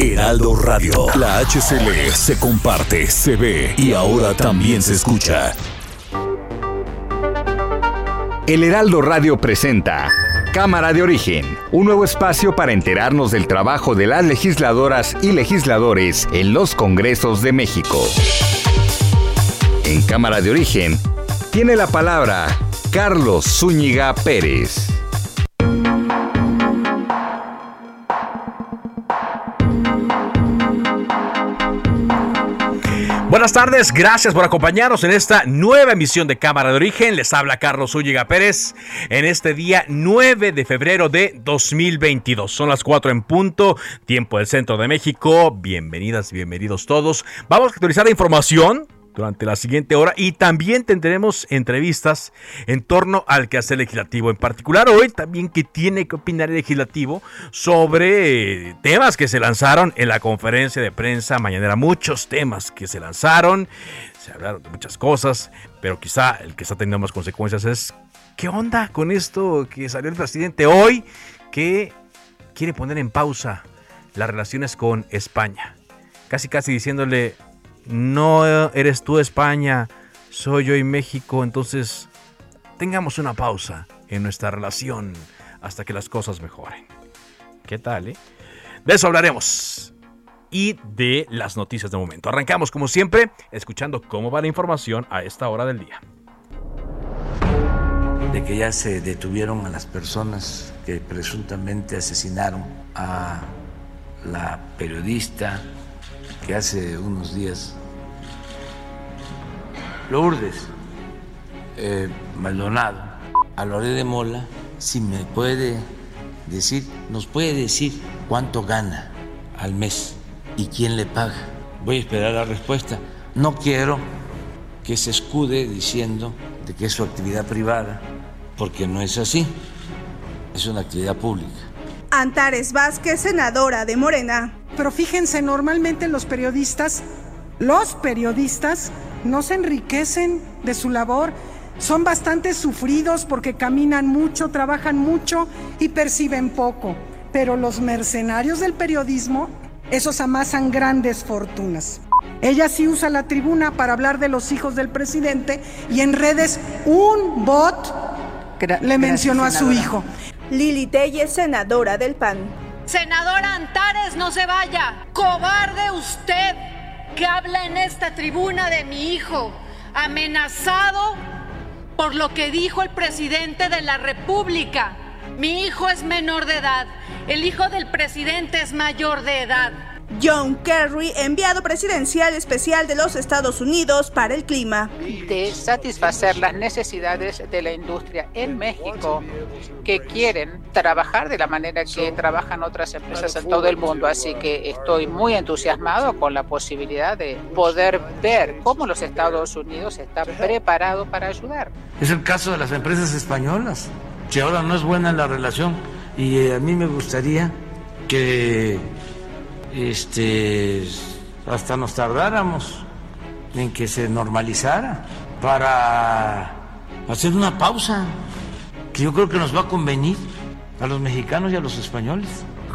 Heraldo Radio. La HCL se comparte, se ve y ahora también se escucha. El Heraldo Radio presenta Cámara de Origen, un nuevo espacio para enterarnos del trabajo de las legisladoras y legisladores en los Congresos de México. En Cámara de Origen tiene la palabra Carlos Zúñiga Pérez. Buenas tardes, gracias por acompañarnos en esta nueva emisión de Cámara de Origen. Les habla Carlos Ulliga Pérez en este día 9 de febrero de 2022. Son las 4 en punto, tiempo del centro de México. Bienvenidas y bienvenidos todos. Vamos a actualizar la información durante la siguiente hora y también tendremos entrevistas en torno al quehacer legislativo. En particular hoy también que tiene que opinar el legislativo sobre temas que se lanzaron en la conferencia de prensa mañanera. Muchos temas que se lanzaron, se hablaron de muchas cosas, pero quizá el que está teniendo más consecuencias es ¿qué onda con esto que salió el presidente hoy que quiere poner en pausa las relaciones con España? Casi casi diciéndole no eres tú España, soy yo y México, entonces tengamos una pausa en nuestra relación hasta que las cosas mejoren. ¿Qué tal, eh? De eso hablaremos. Y de las noticias de momento. Arrancamos como siempre, escuchando cómo va la información a esta hora del día. De que ya se detuvieron a las personas que presuntamente asesinaron a la periodista que hace unos días Lourdes eh, Maldonado, a Loré de Mola, si me puede decir, nos puede decir cuánto gana al mes y quién le paga. Voy a esperar la respuesta. No quiero que se escude diciendo de que es su actividad privada, porque no es así. Es una actividad pública. Antares Vázquez, senadora de Morena. Pero fíjense, normalmente los periodistas, los periodistas no se enriquecen de su labor, son bastante sufridos porque caminan mucho, trabajan mucho y perciben poco. Pero los mercenarios del periodismo, esos amasan grandes fortunas. Ella sí usa la tribuna para hablar de los hijos del presidente y en redes un bot le mencionó a su hijo. Lili Telles, senadora del PAN. Senadora Antares, no se vaya. Cobarde usted que habla en esta tribuna de mi hijo, amenazado por lo que dijo el presidente de la República. Mi hijo es menor de edad, el hijo del presidente es mayor de edad. John Kerry, enviado presidencial especial de los Estados Unidos para el clima. De satisfacer las necesidades de la industria en México, que quieren trabajar de la manera que trabajan otras empresas en todo el mundo. Así que estoy muy entusiasmado con la posibilidad de poder ver cómo los Estados Unidos están preparados para ayudar. Es el caso de las empresas españolas, que ahora no es buena la relación. Y a mí me gustaría que este, hasta nos tardáramos en que se normalizara para hacer una pausa que yo creo que nos va a convenir a los mexicanos y a los españoles.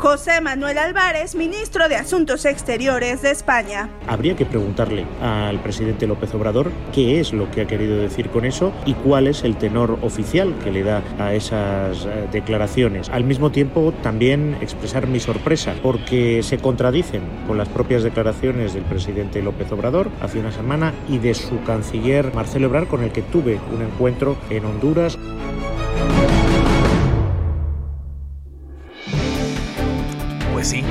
José Manuel Álvarez, ministro de Asuntos Exteriores de España. Habría que preguntarle al presidente López Obrador qué es lo que ha querido decir con eso y cuál es el tenor oficial que le da a esas eh, declaraciones. Al mismo tiempo, también expresar mi sorpresa porque se contradicen con las propias declaraciones del presidente López Obrador hace una semana y de su canciller Marcelo Ebrard con el que tuve un encuentro en Honduras. Pues sí,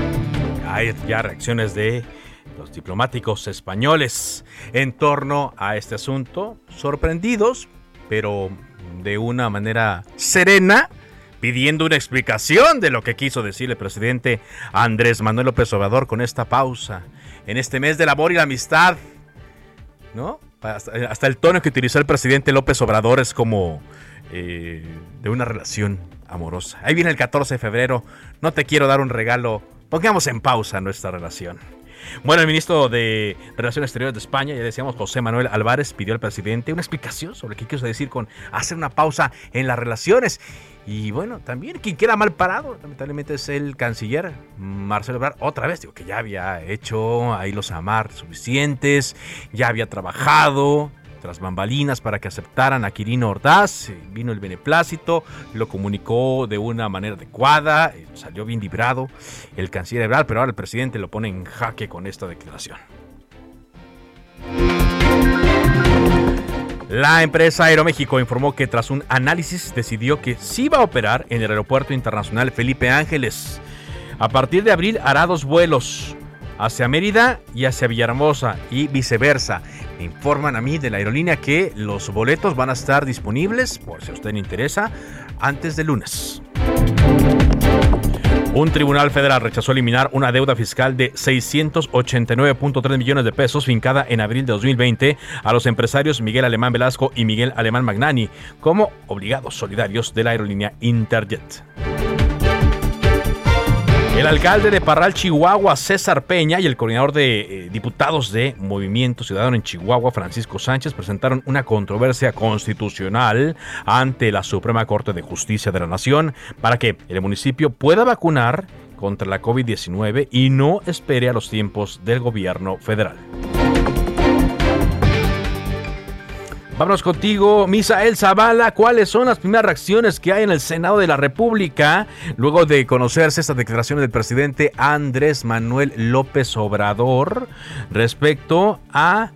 hay ya reacciones de los diplomáticos españoles en torno a este asunto, sorprendidos, pero de una manera serena, pidiendo una explicación de lo que quiso decir el presidente Andrés Manuel López Obrador con esta pausa en este mes del amor y la amistad. ¿No? Hasta, el tono que utilizó el presidente López Obrador es como eh, de una relación amorosa. Ahí viene el 14 de febrero. No te quiero dar un regalo. Pongamos en pausa nuestra relación. Bueno, el ministro de Relaciones Exteriores de España, ya decíamos, José Manuel Álvarez, pidió al presidente una explicación sobre qué quiso decir con hacer una pausa en las relaciones. Y bueno, también quien queda mal parado, lamentablemente, es el canciller Marcelo Ebrard. Otra vez, digo que ya había hecho ahí los amar suficientes, ya había trabajado, tras bambalinas para que aceptaran a Quirino Ordaz. Eh, vino el beneplácito, lo comunicó de una manera adecuada, eh, salió bien librado el canciller Ebrard, pero ahora el presidente lo pone en jaque con esta declaración. La empresa Aeroméxico informó que tras un análisis decidió que sí va a operar en el Aeropuerto Internacional Felipe Ángeles. A partir de abril hará dos vuelos hacia Mérida y hacia Villahermosa y viceversa. Informan a mí de la aerolínea que los boletos van a estar disponibles, por si a usted le interesa, antes de lunes. Un tribunal federal rechazó eliminar una deuda fiscal de 689.3 millones de pesos fincada en abril de 2020 a los empresarios Miguel Alemán Velasco y Miguel Alemán Magnani como obligados solidarios de la aerolínea Interjet. El alcalde de Parral, Chihuahua, César Peña, y el coordinador de eh, diputados de Movimiento Ciudadano en Chihuahua, Francisco Sánchez, presentaron una controversia constitucional ante la Suprema Corte de Justicia de la Nación para que el municipio pueda vacunar contra la COVID-19 y no espere a los tiempos del gobierno federal. Vámonos contigo, Misael Zavala. ¿Cuáles son las primeras reacciones que hay en el Senado de la República luego de conocerse estas declaraciones del presidente Andrés Manuel López Obrador respecto a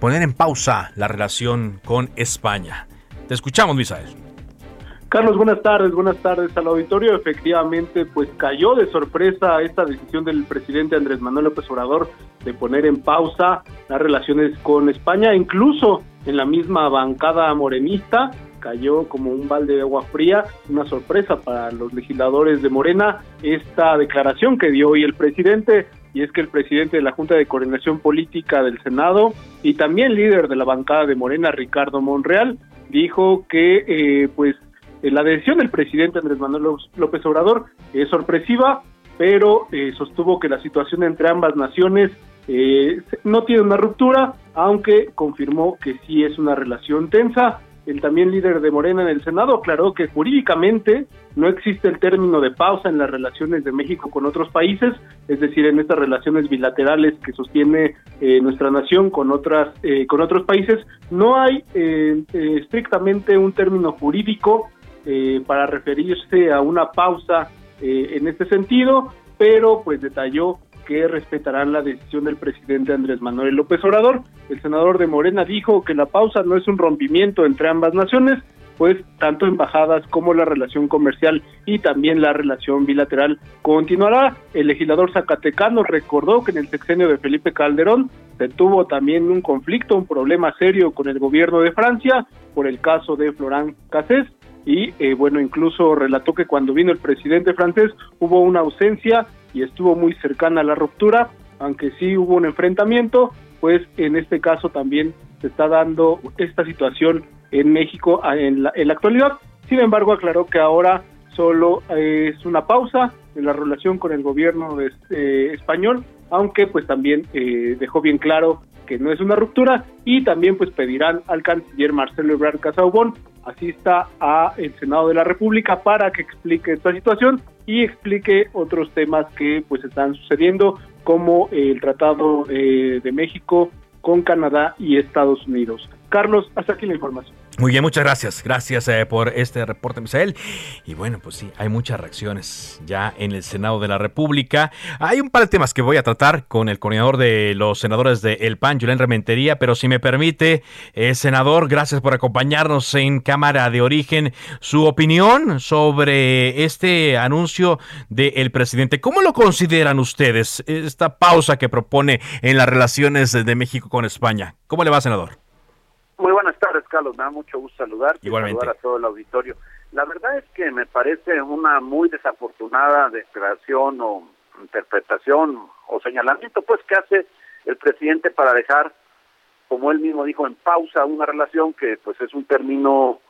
poner en pausa la relación con España? Te escuchamos, Misael. Carlos, buenas tardes, buenas tardes al auditorio. Efectivamente, pues cayó de sorpresa esta decisión del presidente Andrés Manuel López Obrador de poner en pausa las relaciones con España, incluso en la misma bancada morenista cayó como un balde de agua fría, una sorpresa para los legisladores de Morena esta declaración que dio hoy el presidente y es que el presidente de la Junta de Coordinación Política del Senado y también líder de la bancada de Morena, Ricardo Monreal, dijo que eh, pues eh, la decisión del presidente Andrés Manuel López Obrador es sorpresiva, pero eh, sostuvo que la situación entre ambas naciones eh, no tiene una ruptura, aunque confirmó que sí es una relación tensa. El también líder de Morena en el Senado aclaró que jurídicamente no existe el término de pausa en las relaciones de México con otros países, es decir, en estas relaciones bilaterales que sostiene nuestra nación con otras con otros países, no hay estrictamente un término jurídico eh, para referirse a una pausa eh, en este sentido, pero pues detalló que respetarán la decisión del presidente Andrés Manuel López Obrador. El senador de Morena dijo que la pausa no es un rompimiento entre ambas naciones, pues tanto embajadas como la relación comercial y también la relación bilateral continuará. El legislador zacatecano recordó que en el sexenio de Felipe Calderón se tuvo también un conflicto, un problema serio con el gobierno de Francia por el caso de Florent Cassés y eh, bueno, incluso relató que cuando vino el presidente francés hubo una ausencia y estuvo muy cercana a la ruptura, aunque sí hubo un enfrentamiento, pues en este caso también se está dando esta situación en México en la, actualidad. Sin embargo, aclaró que ahora solo es una pausa en la relación con el gobierno eh, español, aunque pues también eh, dejó bien claro que no es una ruptura y también pues pedirán al canciller Marcelo Ebrard Casaubon asista a Senado de la República para que explique esta situación y explique otros temas que pues están sucediendo como el Tratado eh, de México con Canadá y Estados Unidos. Carlos, hasta aquí la información. Muy bien, muchas gracias. Gracias eh, por este reporte, Misael. Y bueno, pues sí, hay muchas reacciones ya en el Senado de la República. Hay un par de temas que voy a tratar con el coordinador de los senadores de El PAN, Julián Rementería, pero si me permite, eh, senador, gracias por acompañarnos en Cámara de Origen. Su opinión sobre este anuncio del presidente. ¿Cómo lo consideran ustedes, esta pausa que propone en las relaciones de México con España? ¿Cómo le va, senador? Tardes, Carlos. Me da mucho gusto saludar. Igualmente. Saludar a todo el auditorio. La verdad es que me parece una muy desafortunada declaración o interpretación o señalamiento pues que hace el presidente para dejar como él mismo dijo en pausa una relación que pues es un término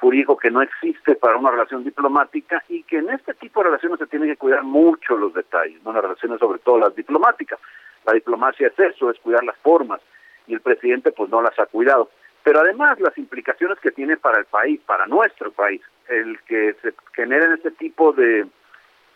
jurídico que no existe para una relación diplomática y que en este tipo de relaciones se tienen que cuidar mucho los detalles, no las relaciones sobre todo las diplomáticas. La diplomacia es eso, es cuidar las formas y el presidente pues no las ha cuidado. Pero además las implicaciones que tiene para el país, para nuestro país, el que se generen este tipo de,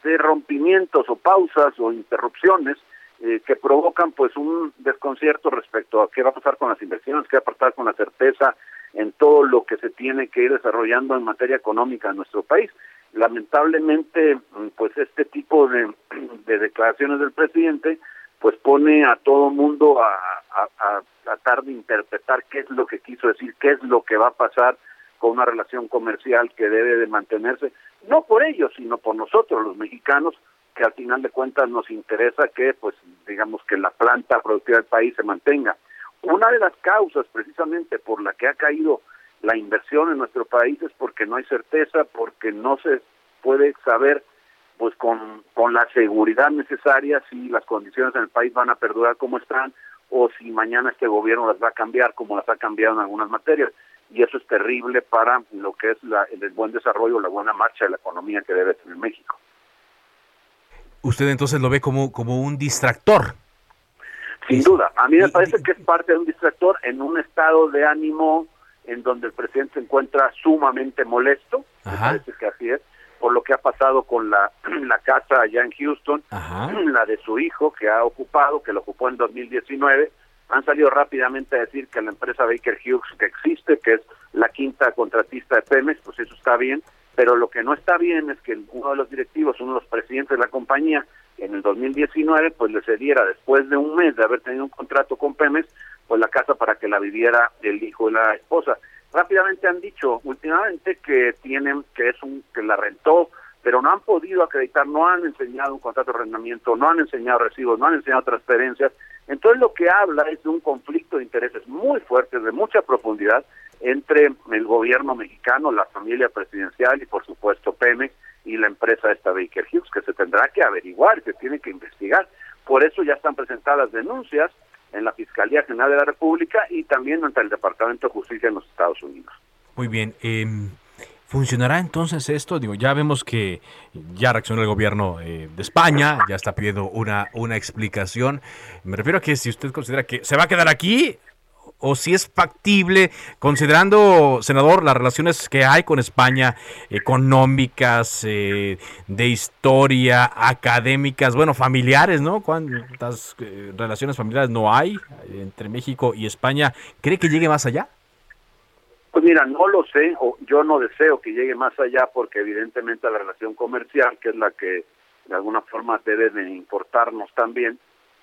de rompimientos o pausas o interrupciones eh, que provocan pues un desconcierto respecto a qué va a pasar con las inversiones, qué va a pasar con la certeza en todo lo que se tiene que ir desarrollando en materia económica en nuestro país. Lamentablemente, mm, pues este tipo de, de declaraciones del presidente, pues pone a todo mundo a, a, tratar de interpretar qué es lo que quiso decir, qué es lo que va a pasar con una relación comercial que debe de mantenerse, no por ellos, sino por nosotros, los mexicanos, que al final de cuentas nos interesa que, pues, digamos que la planta productiva del país se mantenga. Una de las causas precisamente por la que ha caído la inversión en nuestro país es porque no hay certeza, porque no se puede saber pues con, con la seguridad necesaria si las condiciones en el país van a perdurar como están o si mañana este gobierno las va a cambiar como las ha cambiado en algunas materias. Y eso es terrible para lo que es la, el buen desarrollo, la buena marcha de la economía que debe tener México. Usted entonces lo ve como, como un distractor sin duda, a mí me parece que es parte de un distractor en un estado de ánimo en donde el presidente se encuentra sumamente molesto, me parece que así es, por lo que ha pasado con la, la casa allá en Houston, la de su hijo que ha ocupado, que lo ocupó en 2019, han salido rápidamente a decir que la empresa Baker Hughes que existe, que es la quinta contratista de Pemex, pues eso está bien, pero lo que no está bien es que uno de los directivos, uno de los presidentes de la compañía, en el 2019 pues le cediera después de un mes de haber tenido un contrato con Pemex pues la casa para que la viviera el hijo de la esposa. Rápidamente han dicho últimamente que tienen que es un que la rentó, pero no han podido acreditar, no han enseñado un contrato de arrendamiento, no han enseñado recibos, no han enseñado transferencias. Entonces lo que habla es de un conflicto de intereses muy fuerte, de mucha profundidad entre el gobierno mexicano, la familia presidencial y por supuesto Pemex y la empresa esta Baker Hughes, que se tendrá que averiguar, que tiene que investigar. Por eso ya están presentadas denuncias en la Fiscalía General de la República y también ante el Departamento de Justicia en los Estados Unidos. Muy bien. Eh, ¿Funcionará entonces esto? Digo, ya vemos que ya reaccionó el gobierno eh, de España, ya está pidiendo una, una explicación. Me refiero a que si usted considera que se va a quedar aquí, o si es factible, considerando, senador, las relaciones que hay con España, económicas, eh, de historia, académicas, bueno, familiares, ¿no? ¿Cuántas eh, relaciones familiares no hay entre México y España? ¿Cree que llegue más allá? Pues mira, no lo sé, o yo no deseo que llegue más allá porque evidentemente la relación comercial, que es la que de alguna forma debe de importarnos también,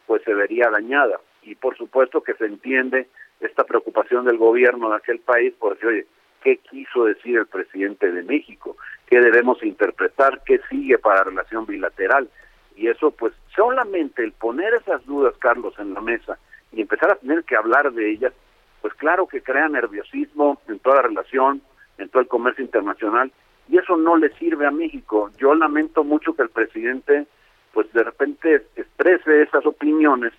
pues se vería dañada. Y por supuesto que se entiende esta preocupación del gobierno de aquel país por decir, oye, ¿qué quiso decir el presidente de México? ¿Qué debemos interpretar? ¿Qué sigue para la relación bilateral? Y eso, pues, solamente el poner esas dudas, Carlos, en la mesa y empezar a tener que hablar de ellas, pues claro que crea nerviosismo en toda la relación, en todo el comercio internacional, y eso no le sirve a México. Yo lamento mucho que el presidente, pues de repente exprese esas opiniones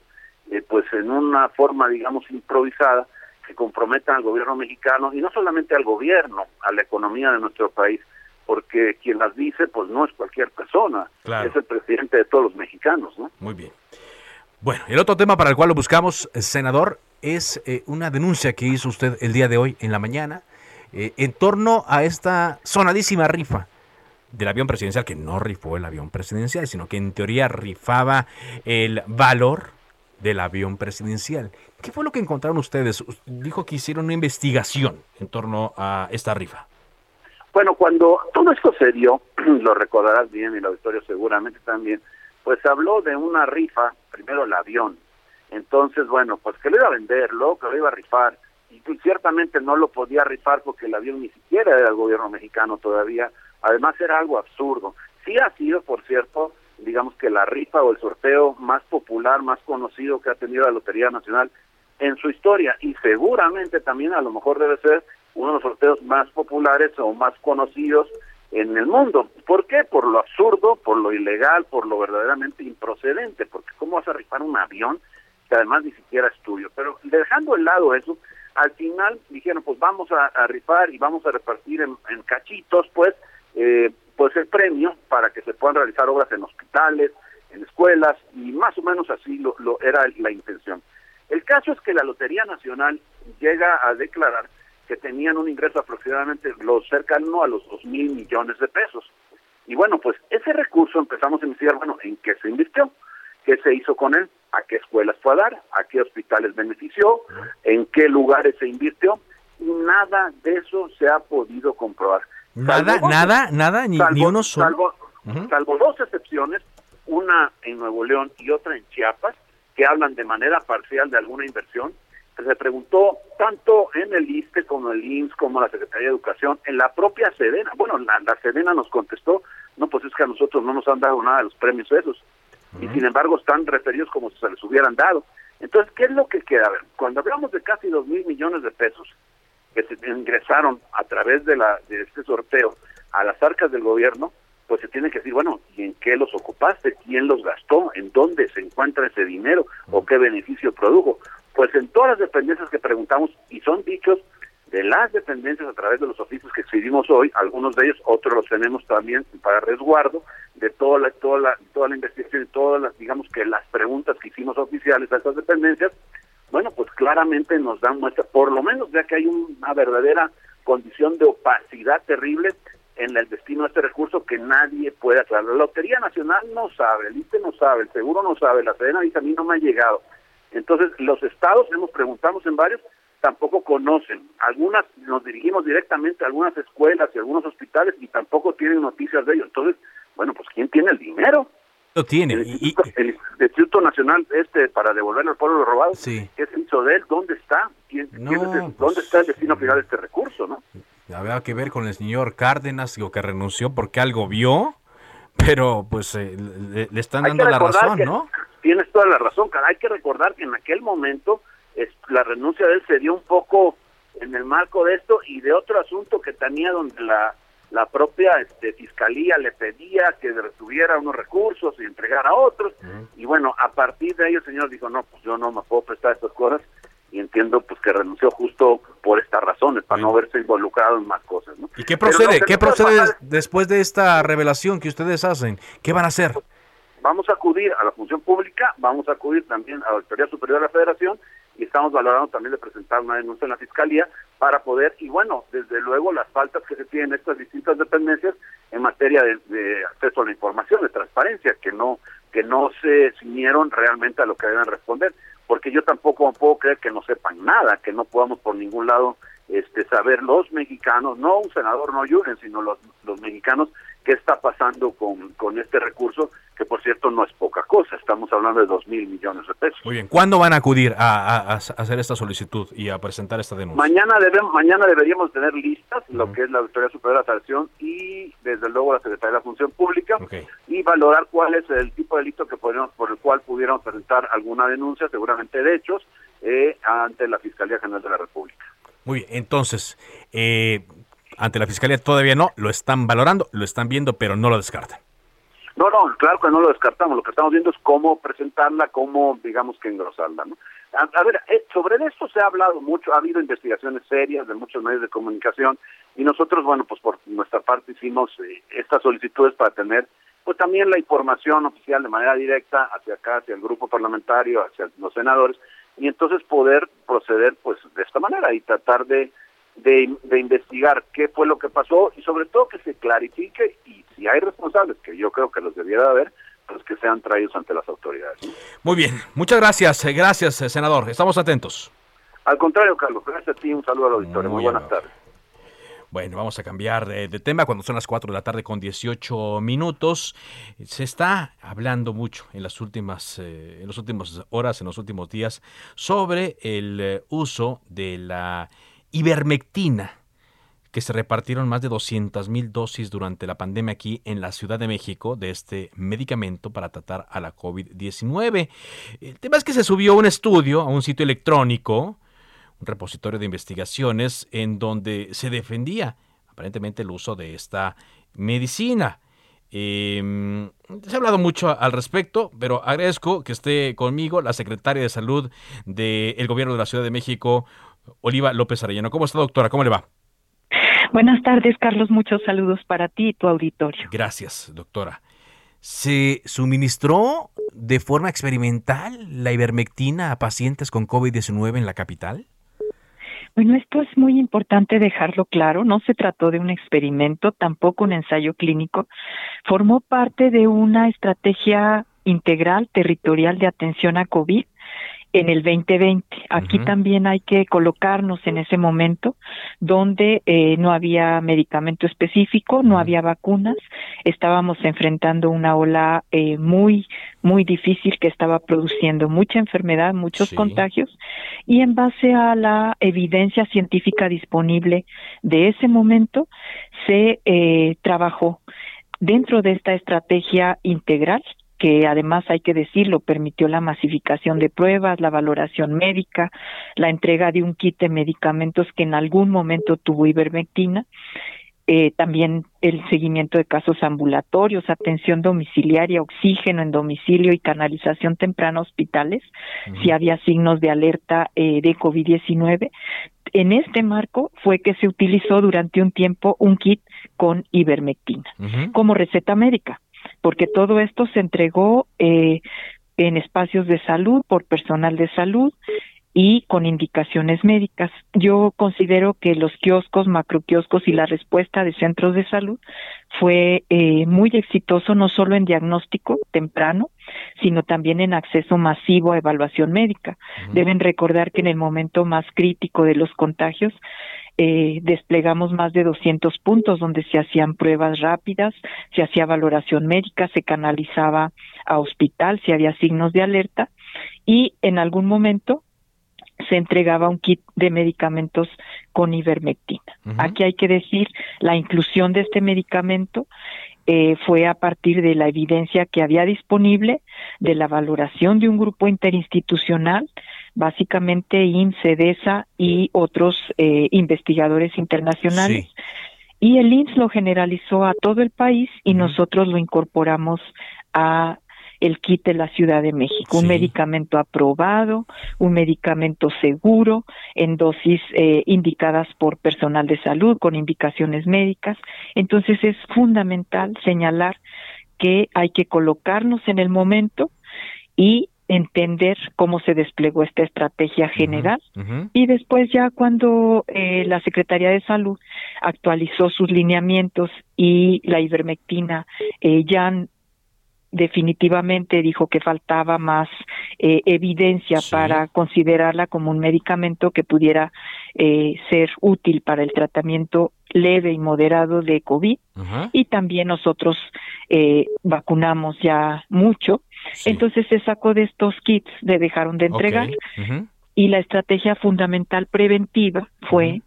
eh, pues en una forma, digamos, improvisada, que comprometan al gobierno mexicano y no solamente al gobierno, a la economía de nuestro país, porque quien las dice, pues no es cualquier persona, es el presidente de todos los mexicanos, ¿no? Muy bien. Bueno, el otro tema para el cual lo buscamos, eh, senador, es eh, una denuncia que hizo usted el día de hoy en la mañana en torno a esta sonadísima rifa del avión presidencial, que no rifó el avión presidencial, sino que en teoría rifaba el valor del avión presidencial. ¿Qué fue lo que encontraron ustedes? Dijo que hicieron una investigación en torno a esta rifa. Bueno, cuando todo esto se dio, lo recordarás bien y el auditorio seguramente también, pues habló de una rifa, primero el avión. Entonces, bueno, pues que lo iba a venderlo, que lo iba a rifar, y que ciertamente no lo podía rifar porque el avión ni siquiera era del gobierno mexicano todavía. Además era algo absurdo. Sí ha sido, por cierto, digamos que la rifa o el sorteo más popular, más conocido que ha tenido la Lotería Nacional en su historia y seguramente también a lo mejor debe ser uno de los sorteos más populares o más conocidos en el mundo. ¿Por qué? Por lo absurdo, por lo ilegal, por lo verdaderamente improcedente, porque ¿cómo vas a rifar un avión que además ni siquiera es tuyo? Pero dejando de lado eso, al final dijeron, pues vamos a, rifar y vamos a repartir en, cachitos, pues, eh, pues el premio para que se puedan realizar obras en hospitales, en escuelas, y más o menos así lo, lo era la intención. El caso es que la Lotería Nacional llega a declarar que tenían un ingreso aproximadamente lo cercano a los dos mil millones de pesos. Y bueno, pues ese recurso empezamos a investigar, bueno, ¿en qué se invirtió? ¿Qué se hizo con él? ¿A qué escuelas fue a dar? ¿A qué hospitales benefició? ¿En qué lugares se invirtió? Y nada de eso se ha podido comprobar. Nada, nada, nada, ni, uno solo. Salvo, salvo dos excepciones, una en Nuevo León y otra en Chiapas, que hablan de manera parcial de alguna inversión, se preguntó tanto en el ISTE como en el INS como la Secretaría de Educación, en la propia Sedena. Bueno, la, Sedena nos contestó, no, pues es que a nosotros no nos han dado nada de los premios esos. Y sin embargo están referidos como si se les hubieran dado. Entonces, ¿qué es lo que queda? A ver, cuando hablamos de casi dos mil millones de pesos que se ingresaron a través de, la, de este sorteo a las arcas del gobierno, pues se tiene que decir, bueno, ¿y en qué los ocupaste? ¿Quién los gastó? ¿En dónde se encuentra ese dinero? ¿O qué beneficio produjo? Pues en todas las dependencias que preguntamos, y son dichos de las dependencias a través de los oficios que exhibimos hoy, algunos de ellos, otros los tenemos también para resguardo de toda la, toda la, toda la investigación todas las, digamos que las preguntas que hicimos oficiales a estas dependencias, bueno, pues claramente nos dan muestra, por lo menos ya que hay una verdadera condición de opacidad terrible en el destino de este recurso que nadie puede aclarar. La Lotería Nacional no sabe, el ISTE no sabe, el Seguro no sabe, la Sedena dice a mí no me ha llegado. Entonces, los estados, hemos preguntamos en varios, tampoco conocen. Algunas nos dirigimos directamente a algunas escuelas y algunos hospitales y tampoco tienen noticias de ello. Entonces, bueno, pues ¿quién tiene el dinero? Lo tiene. El Instituto, Nacional este para devolverle al pueblo lo robado. Sí. ¿Qué se hizo de él? ¿Dónde está? ¿Quién, ¿Dónde pues está el destino final de este recurso, no? Había que ver con el señor Cárdenas, digo, que renunció porque algo vio, pero pues eh, le, están dando la razón, ¿no? tienes toda la razón, cara. Hay que recordar que en aquel momento es, la renuncia de él se dio un poco en el marco de esto y de otro asunto que tenía donde la, la propia este, fiscalía le pedía que retuviera unos recursos y entregara otros. Y bueno, a partir de ahí el señor dijo, no, pues yo no me puedo prestar estas cosas y entiendo pues que renunció justo por estas razones, para no verse involucrado en más cosas. ¿no? ¿Y qué procede? ¿Qué procede después de esta revelación que ustedes hacen? ¿Qué van a hacer? Vamos a acudir a la función pública, vamos a acudir también a la Auditoría Superior de la Federación y estamos valorando también de presentar una denuncia en la Fiscalía para poder, y bueno, desde luego las faltas que se tienen en estas distintas dependencias en materia de, acceso a la información, de transparencia, que no que no se ciñeron realmente a lo que deben responder, porque yo tampoco puedo creer que no sepan nada, que no podamos por ningún lado este saber los mexicanos, no un senador, no Julen, sino los, los mexicanos, qué está pasando con, con este recurso que por cierto no es poca cosa, estamos hablando de dos mil millones de pesos. Muy bien, ¿cuándo van a acudir a, hacer esta solicitud y a presentar esta denuncia? Mañana debemos, mañana deberíamos tener listas lo que es la Auditoría Superior de la y desde luego la Secretaría de la Función Pública y valorar cuál es el tipo de delito que podríamos, por el cual pudiéramos presentar alguna denuncia, seguramente de hechos, eh, ante la Fiscalía General de la República. Muy bien, entonces, eh, ante la Fiscalía todavía no, lo están valorando, lo están viendo, pero no lo descartan. No, no, claro que no lo descartamos. Lo que estamos viendo es cómo presentarla, cómo, digamos, que engrosarla. ¿no? A, ver, eh, sobre esto se ha hablado mucho, ha habido investigaciones serias de muchos medios de comunicación y nosotros, bueno, pues por nuestra parte hicimos eh, estas solicitudes para tener pues también la información oficial de manera directa hacia acá, hacia el grupo parlamentario, hacia los senadores y entonces poder proceder pues de esta manera y tratar de de, investigar qué fue lo que pasó y sobre todo que se clarifique y si hay responsables, que yo creo que los debiera haber, pues que sean traídos ante las autoridades. Muy bien, muchas gracias, eh, gracias eh, senador, estamos atentos. Al contrario, Carlos, gracias a ti, un saludo al auditorio, muy, buenas tardes. Bueno, vamos a cambiar de, tema cuando son las 4 de la tarde con 18 minutos. Se está hablando mucho en las últimas, eh, en las últimas horas, en los últimos días, sobre el uso de la ivermectina, que se repartieron más de 200 mil dosis durante la pandemia aquí en la Ciudad de México de este medicamento para tratar a la COVID-19. El tema es que se subió un estudio a un sitio electrónico, un repositorio de investigaciones en donde se defendía aparentemente el uso de esta medicina. Em, se ha hablado mucho al respecto, pero agradezco que esté conmigo la secretaria de Salud del Gobierno de la Ciudad de México, Oliva López Arellano. ¿Cómo está, doctora? ¿Cómo le va? Buenas tardes, Carlos. Muchos saludos para ti y tu auditorio. Gracias, doctora. ¿Se suministró de forma experimental la ivermectina a pacientes con COVID-19 en la capital? Bueno, esto es muy importante dejarlo claro. No se trató de un experimento, tampoco un ensayo clínico. Formó parte de una estrategia integral territorial de atención a COVID en el 2020. Aquí también hay que colocarnos en ese momento donde eh, no había medicamento específico, no había vacunas, estábamos enfrentando una ola eh, muy, muy difícil que estaba produciendo mucha enfermedad, muchos contagios, y en base a la evidencia científica disponible de ese momento, se eh, trabajó dentro de esta estrategia integral que además hay que decirlo, permitió la masificación de pruebas, la valoración médica, la entrega de un kit de medicamentos que en algún momento tuvo ivermectina, eh, también el seguimiento de casos ambulatorios, atención domiciliaria, oxígeno en domicilio y canalización temprana a hospitales, si había signos de alerta eh, de COVID-19. En este marco fue que se utilizó durante un tiempo un kit con ivermectina como receta médica porque todo esto se entregó eh, en espacios de salud por personal de salud y con indicaciones médicas. Yo considero que los kioscos, macroquioscos y la respuesta de centros de salud fue eh, muy exitoso no solo en diagnóstico temprano, sino también en acceso masivo a evaluación médica. Deben recordar que en el momento más crítico de los contagios eh, desplegamos más de 200 puntos donde se hacían pruebas rápidas, se hacía valoración médica, se canalizaba a hospital si había signos de alerta y en algún momento se entregaba un kit de medicamentos con ivermectina. Aquí hay que decir, la inclusión de este medicamento eh, fue a partir de la evidencia que había disponible, de la valoración de un grupo interinstitucional, básicamente INSEDESA y otros eh, investigadores internacionales. Y el INS lo generalizó a todo el país y nosotros lo incorporamos a el kit de la Ciudad de México, un medicamento aprobado, un medicamento seguro, en dosis eh, indicadas por personal de salud con indicaciones médicas. Entonces es fundamental señalar que hay que colocarnos en el momento y entender cómo se desplegó esta estrategia general. y después ya cuando eh, la Secretaría de Salud actualizó sus lineamientos y la ivermectina eh, ya definitivamente dijo que faltaba más eh, evidencia para considerarla como un medicamento que pudiera eh, ser útil para el tratamiento leve y moderado de COVID. Y también nosotros eh, vacunamos ya mucho entonces se sacó de estos kits de dejaron de entregar y la estrategia fundamental preventiva fue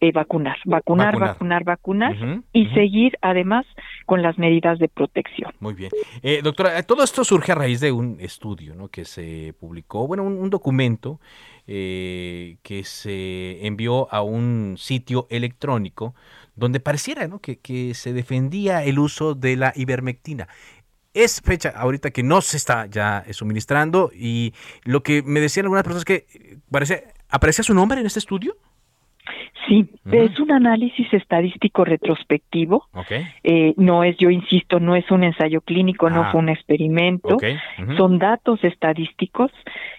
eh, vacunar, vacunar, vacunar, vacunar, y seguir además con las medidas de protección. Muy bien. Eh, doctora, todo esto surge a raíz de un estudio ¿no? que se publicó, bueno, un, documento eh, que se envió a un sitio electrónico donde pareciera ¿no? que, que se defendía el uso de la ivermectina. Es fecha ahorita que no se está ya suministrando y lo que me decían algunas personas es que parece, ¿aparecía su nombre en este estudio? Sí, es un análisis estadístico retrospectivo. Eh, no es, yo insisto, no es un ensayo clínico, no ah. fue un experimento. Son datos estadísticos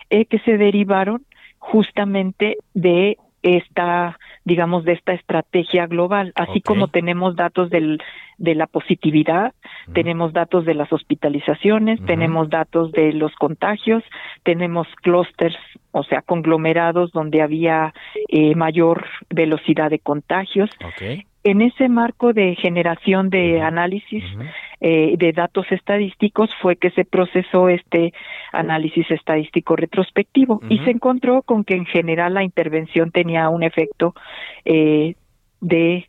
eh, que se derivaron justamente de esta, digamos, de esta estrategia global, así como tenemos datos del, de la positividad, tenemos datos de las hospitalizaciones, tenemos datos de los contagios, tenemos clústeres, o sea, conglomerados donde había eh, mayor velocidad de contagios. En ese marco de generación de análisis eh, de datos estadísticos fue que se procesó este análisis estadístico retrospectivo y se encontró con que en general la intervención tenía un efecto eh, de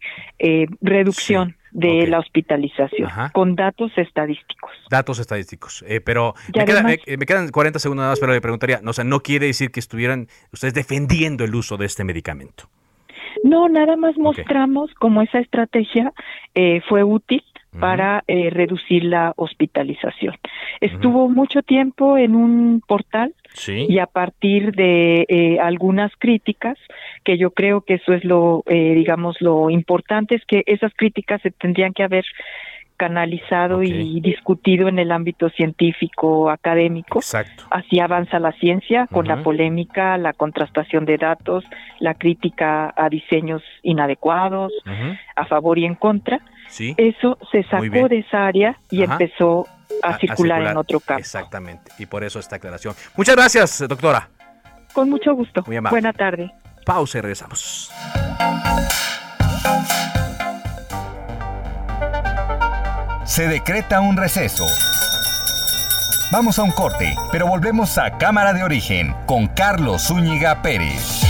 reducción de la hospitalización, con datos estadísticos. Datos estadísticos. Eh, pero me, quedan 40 segundos nada más, pero le preguntaría, no, o sea, no quiere decir que estuvieran ustedes defendiendo el uso de este medicamento. No, nada más mostramos cómo esa estrategia eh, fue útil para eh, reducir la hospitalización. Estuvo mucho tiempo en un portal y a partir de eh, algunas críticas, que yo creo que eso es lo, eh, digamos, lo importante, es que esas críticas se tendrían que haber canalizado y discutido en el ámbito científico académico. Así avanza la ciencia con la polémica, la contrastación de datos, la crítica a diseños inadecuados, a favor y en contra. Eso se sacó de esa área y empezó a, circular en otro campo. Exactamente. Y por eso esta aclaración. Muchas gracias, doctora. Con mucho gusto. Buena tarde. Pausa y regresamos. se decreta un receso. Vamos a un corte, pero volvemos a Cámara de Origen con Carlos Zúñiga Pérez.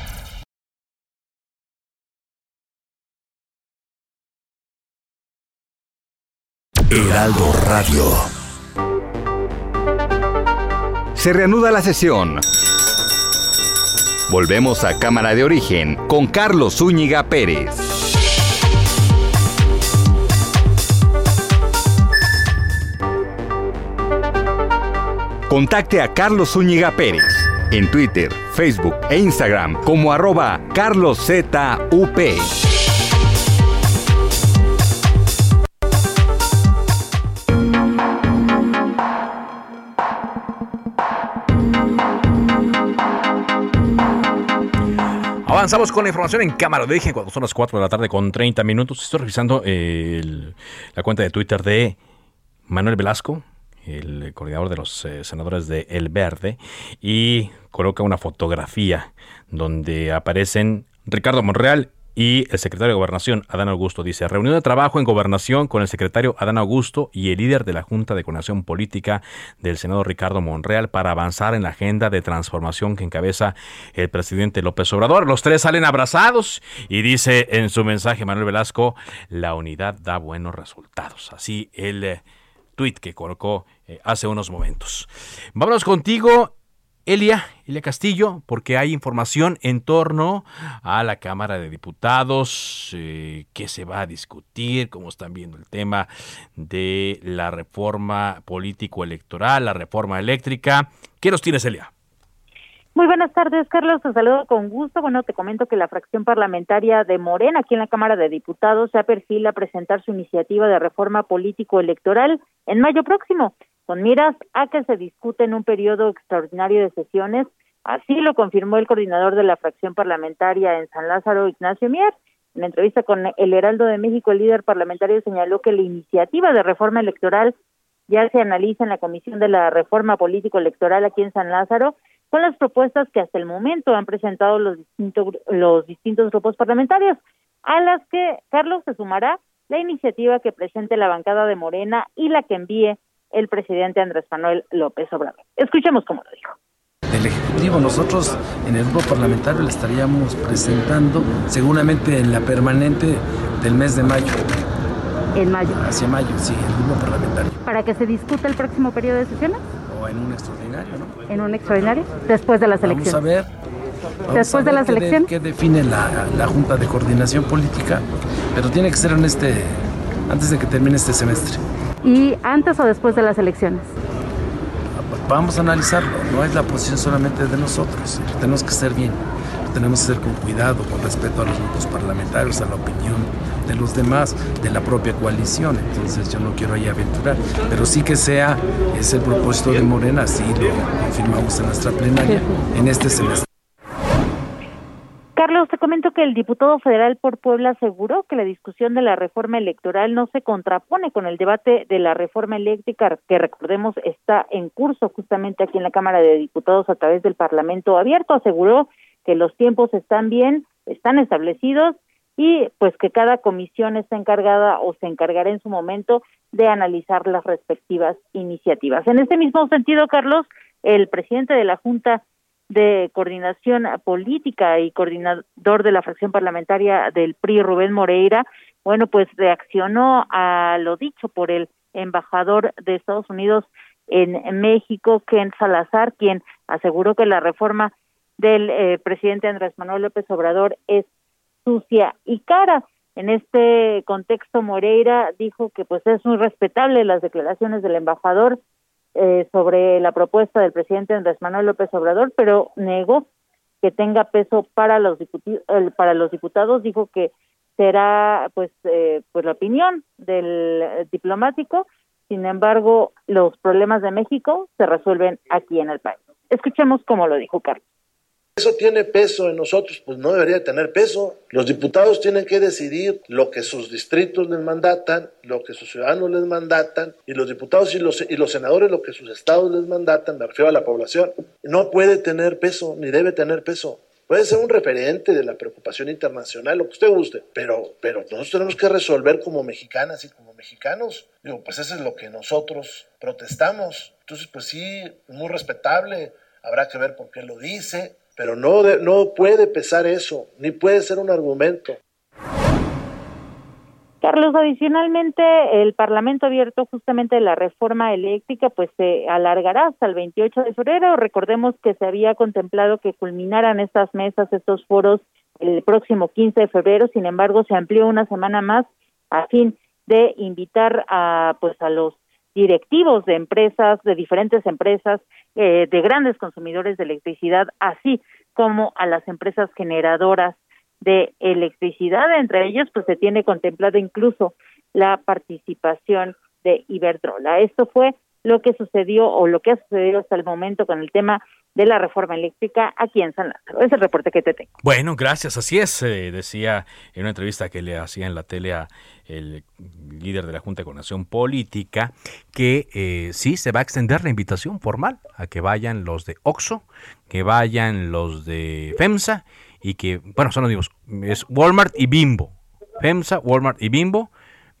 Heraldo Radio. Se reanuda la sesión. Volvemos a Cámara de Origen con Carlos Zúñiga Pérez. Contacte a Carlos Zúñiga Pérez en Twitter, Facebook e Instagram como arroba carloszup. Avanzamos con la información en cámara de origen cuando son las 4 de la tarde con 30 minutos. Estoy revisando la cuenta de Twitter de Manuel Velasco, el coordinador de los eh, senadores de El Verde, y coloca una fotografía donde aparecen Ricardo Monreal y el secretario de Gobernación, Adán Augusto, dice, reunión de trabajo en Gobernación con el secretario Adán Augusto y el líder de la Junta de Coordinación Política del Senado, Ricardo Monreal, para avanzar en la agenda de transformación que encabeza el presidente López Obrador. Los tres salen abrazados y dice en su mensaje Manuel Velasco, la unidad da buenos resultados. Así el eh, tuit que colocó eh, hace unos momentos. Vámonos contigo, Elia, Elia Castillo, porque hay información en torno a la Cámara de Diputados, eh, que se va a discutir, cómo están viendo el tema de la reforma político-electoral, la reforma eléctrica. ¿Qué nos tienes, Elia? Muy buenas tardes, Carlos. Te saludo con gusto. Bueno, te comento que la fracción parlamentaria de Morena, aquí en la Cámara de Diputados, se ha perfila a presentar su iniciativa de reforma político-electoral en mayo próximo miras a que se discute en un periodo extraordinario de sesiones. Así lo confirmó el coordinador de la fracción parlamentaria en San Lázaro, Ignacio Mier. En entrevista con el Heraldo de México, el líder parlamentario señaló que la iniciativa de reforma electoral ya se analiza en la Comisión de la Reforma Político-Electoral aquí en San Lázaro, con las propuestas que hasta el momento han presentado los distintos, los distintos grupos parlamentarios, a las que Carlos se sumará la iniciativa que presente la bancada de Morena y la que envíe el presidente Andrés Manuel López Obrador. Escuchemos cómo lo dijo. El Ejecutivo, nosotros en el grupo parlamentario le estaríamos presentando seguramente en la permanente del mes de mayo. En mayo. Hacia mayo, sí, el grupo parlamentario. ¿Para que se discuta el próximo periodo de sesiones? O en un extraordinario, ¿no? ¿En un extraordinario? Después de las elecciones. Vamos a ver. Después de las elecciones. ¿Qué define la, la Junta de Coordinación Política? Pero tiene que ser en este, antes de que termine este semestre y antes o después de las elecciones? Vamos a analizarlo, no es la posición solamente de nosotros, tenemos que ser bien, tenemos que ser con cuidado, con respeto a los grupos parlamentarios, a la opinión de los demás, de la propia coalición. Entonces yo no quiero ahí aventurar, pero sí que sea ese propósito de Morena, así lo confirmamos en nuestra plenaria en este semestre. Carlos, te comento que el diputado federal por Puebla aseguró que la discusión de la reforma electoral no se contrapone con el debate de la reforma eléctrica, que recordemos está en curso justamente aquí en la Cámara de Diputados a través del Parlamento Abierto. Aseguró que los tiempos están bien, están establecidos y pues que cada comisión está encargada o se encargará en su momento de analizar las respectivas iniciativas. En este mismo sentido, Carlos, el presidente de la Junta de Coordinación Política y coordinador de la fracción parlamentaria del PRI, Rubén Moreira, bueno, pues reaccionó a lo dicho por el embajador de Estados Unidos en México, Ken Salazar, quien aseguró que la reforma del eh, presidente Andrés Manuel López Obrador es sucia y cara. En este contexto, Moreira dijo que pues es muy respetable las declaraciones del embajador eh, sobre la propuesta del presidente Andrés Manuel López Obrador, pero negó que tenga peso para los diputados, para los diputados, dijo que será pues eh, pues la opinión del diplomático. Sin embargo, los problemas de México se resuelven aquí en el país. Escuchemos cómo lo dijo Carlos. ¿Eso tiene peso en nosotros? Pues no debería tener peso. Los diputados tienen que decidir lo que sus distritos les mandatan, lo que sus ciudadanos les mandatan, y los diputados y los, y los senadores lo que sus estados les mandatan, me refiero a la población. No puede tener peso, ni debe tener peso. Puede ser un referente de la preocupación internacional, lo que usted guste, pero, pero nosotros tenemos que resolver como mexicanas y como mexicanos. Digo, pues eso es lo que nosotros protestamos. Entonces, pues sí, muy respetable, habrá que ver por qué lo dice, pero no, no puede pesar eso, ni puede ser un argumento. Carlos, adicionalmente, el Parlamento abierto justamente de la reforma eléctrica, pues se alargará hasta el 28 de febrero. Recordemos que se había contemplado que culminaran estas mesas, estos foros, el próximo 15 de febrero. Sin embargo, se amplió una semana más a fin de invitar a, pues, a los directivos de empresas, de diferentes empresas, eh, de grandes consumidores de electricidad, así como a las empresas generadoras de electricidad. Entre ellos, pues se tiene contemplado incluso la participación de Iberdrola. Esto fue lo que sucedió o lo que ha sucedido hasta el momento con el tema de la reforma eléctrica aquí en San Lázaro. Es el reporte que te tengo. Bueno, gracias. Así es, eh, decía en una entrevista que le hacía en la tele a el líder de la Junta de Coordinación Política que eh, sí se va a extender la invitación formal a que vayan los de OXO, que vayan los de FEMSA y que, bueno, son los es Walmart y Bimbo. FEMSA, Walmart y Bimbo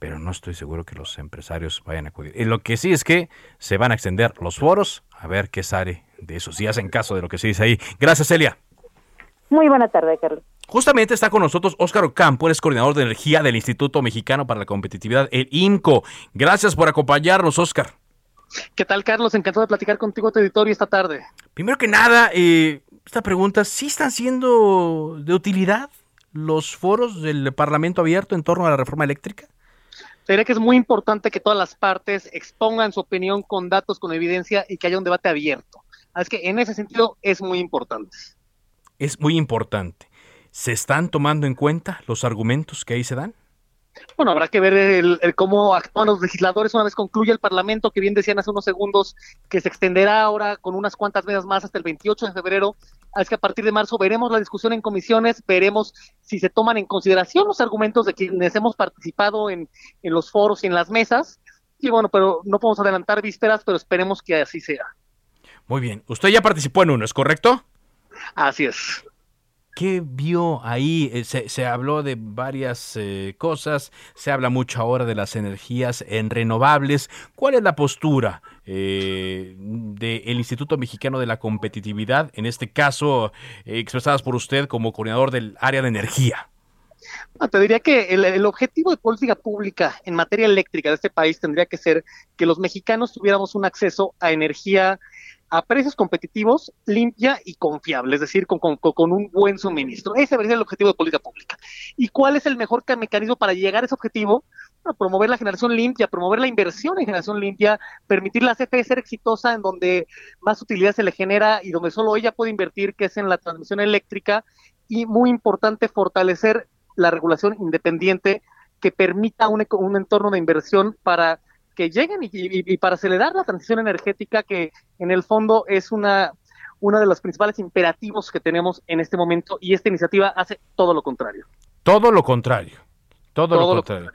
pero no estoy seguro que los empresarios vayan a acudir. Y lo que sí es que se van a extender los foros a ver qué sale de eso, si hacen caso de lo que se dice ahí. Gracias, Celia. Muy buena tarde, Carlos. Justamente está con nosotros Óscar Ocampo, es coordinador de energía del Instituto Mexicano para la Competitividad, el INCO. Gracias por acompañarnos, Óscar. ¿Qué tal, Carlos? Encantado de platicar contigo, tu editorio, esta tarde. Primero que nada, eh, esta pregunta, ¿sí están siendo de utilidad los foros del Parlamento abierto en torno a la reforma eléctrica? Sería que es muy importante que todas las partes expongan su opinión con datos, con evidencia y que haya un debate abierto. Así que en ese sentido es muy importante. Es muy importante. ¿Se están tomando en cuenta los argumentos que ahí se dan? Bueno, habrá que ver el, cómo actúan los legisladores una vez concluya el Parlamento, que bien decían hace unos segundos que se extenderá ahora con unas cuantas meses más hasta el 28 de febrero. Es que a partir de marzo veremos la discusión en comisiones, veremos si se toman en consideración los argumentos de quienes hemos participado en, en los foros y en las mesas. Y bueno, pero no podemos adelantar vísperas, pero esperemos que así sea. Muy bien. Usted ya participó en uno, ¿es correcto? Así es. ¿Qué vio ahí? Eh, se, habló de varias eh, cosas, se habla mucho ahora de las energías en renovables. ¿Cuál es la postura eh, del Instituto Mexicano de la Competitividad, en este caso expresadas por usted como coordinador del área de energía? Ah, te diría que el, el, objetivo de política pública en materia eléctrica de este país tendría que ser que los mexicanos tuviéramos un acceso a energía a precios competitivos, limpia y confiable, es decir, con, un buen suministro. Ese debería ser el objetivo de política pública. ¿Y cuál es el mejor mecanismo para llegar a ese objetivo? promover la generación limpia, promover la inversión en generación limpia, permitir la CFE ser exitosa en donde más utilidad se le genera y donde solo ella puede invertir, que es en la transmisión eléctrica, y muy importante fortalecer la regulación independiente que permita un, un entorno de inversión para que lleguen y, para acelerar la transición energética que en el fondo es una uno de los principales imperativos que tenemos en este momento y esta iniciativa hace todo lo contrario. Todo lo contrario. Todo, lo contrario.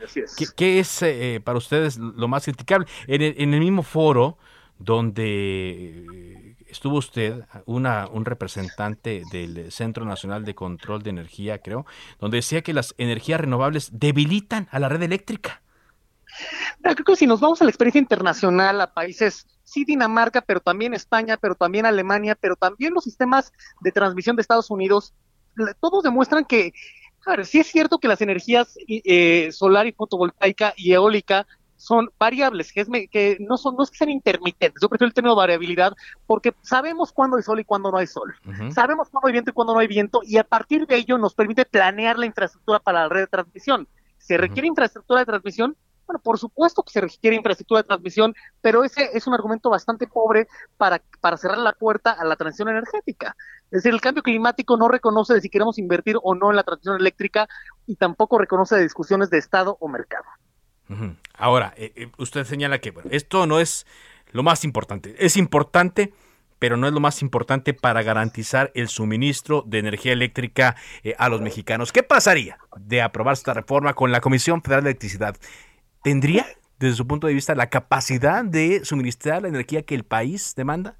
¿Qué, es eh, para ustedes lo más criticable? En el, mismo foro donde estuvo usted, una, un representante del Centro Nacional de Control de Energía, creo, donde decía que las energías renovables debilitan a la red eléctrica. Creo que si nos vamos a la experiencia internacional, a países, sí Dinamarca, pero también España, pero también Alemania, pero también los sistemas de transmisión de Estados Unidos, todos demuestran que, a ver, sí es cierto que las energías eh, solar y fotovoltaica y eólica son variables, que, es, que no, son, no es que sean intermitentes, yo prefiero el término variabilidad, porque sabemos cuándo hay sol y cuándo no hay sol, sabemos cuándo hay viento y cuándo no hay viento, y a partir de ello nos permite planear la infraestructura para la red de transmisión. ¿Se requiere infraestructura de transmisión? Bueno, por supuesto que se requiere infraestructura de transmisión, pero ese es un argumento bastante pobre para, cerrar la puerta a la transición energética. Es decir, el cambio climático no reconoce de si queremos invertir o no en la transición eléctrica y tampoco reconoce de discusiones de Estado o mercado. Ahora, eh, eh, usted señala que bueno, esto no es lo más importante. Es importante pero no es lo más importante para garantizar el suministro de energía eléctrica eh, a los mexicanos. ¿Qué pasaría de aprobar esta reforma con la Comisión Federal de Electricidad? ¿Tendría, desde su punto de vista, la capacidad de suministrar la energía que el país demanda?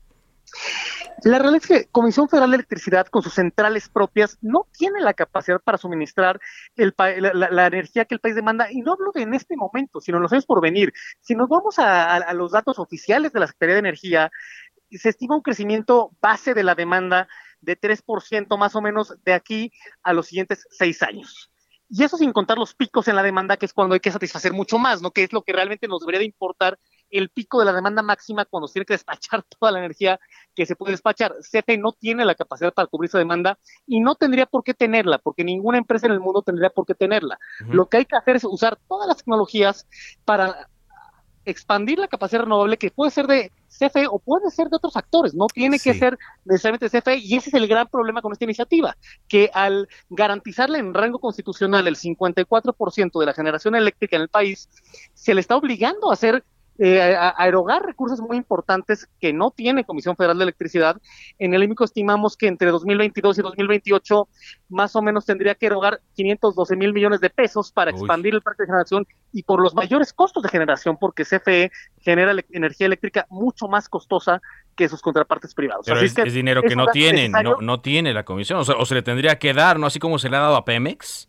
La realidad es que Comisión Federal de Electricidad, con sus centrales propias, no tiene la capacidad para suministrar la, energía que el país demanda. Y no hablo de en este momento, sino en los años por venir. Si nos vamos a, los datos oficiales de la Secretaría de Energía, se estima un crecimiento base de la demanda de 3% más o menos de aquí a los siguientes seis años. Y eso sin contar los picos en la demanda, que es cuando hay que satisfacer mucho más, ¿no? Que es lo que realmente nos debería de importar el pico de la demanda máxima cuando se tiene que despachar toda la energía que se puede despachar. CFE no tiene la capacidad para cubrir esa demanda y no tendría por qué tenerla, porque ninguna empresa en el mundo tendría por qué tenerla. Lo que hay que hacer es usar todas las tecnologías para expandir la capacidad renovable que puede ser de CFE o puede ser de otros actores, no tiene que ser necesariamente CFE y ese es el gran problema con esta iniciativa, que al garantizarle en rango constitucional el 54% de la generación eléctrica en el país, se le está obligando a hacer eh, a, erogar recursos muy importantes que no tiene Comisión Federal de Electricidad. En el IMICO estimamos que entre 2022 y 2028 más o menos tendría que erogar 512 mil millones de pesos para expandir el parque de generación y por los mayores costos de generación, porque CFE genera energía eléctrica mucho más costosa que sus contrapartes privados. Pero es, dinero que no tiene, no, no tiene la comisión, o, o se le tendría que dar, ¿no? Así como se le ha dado a Pemex.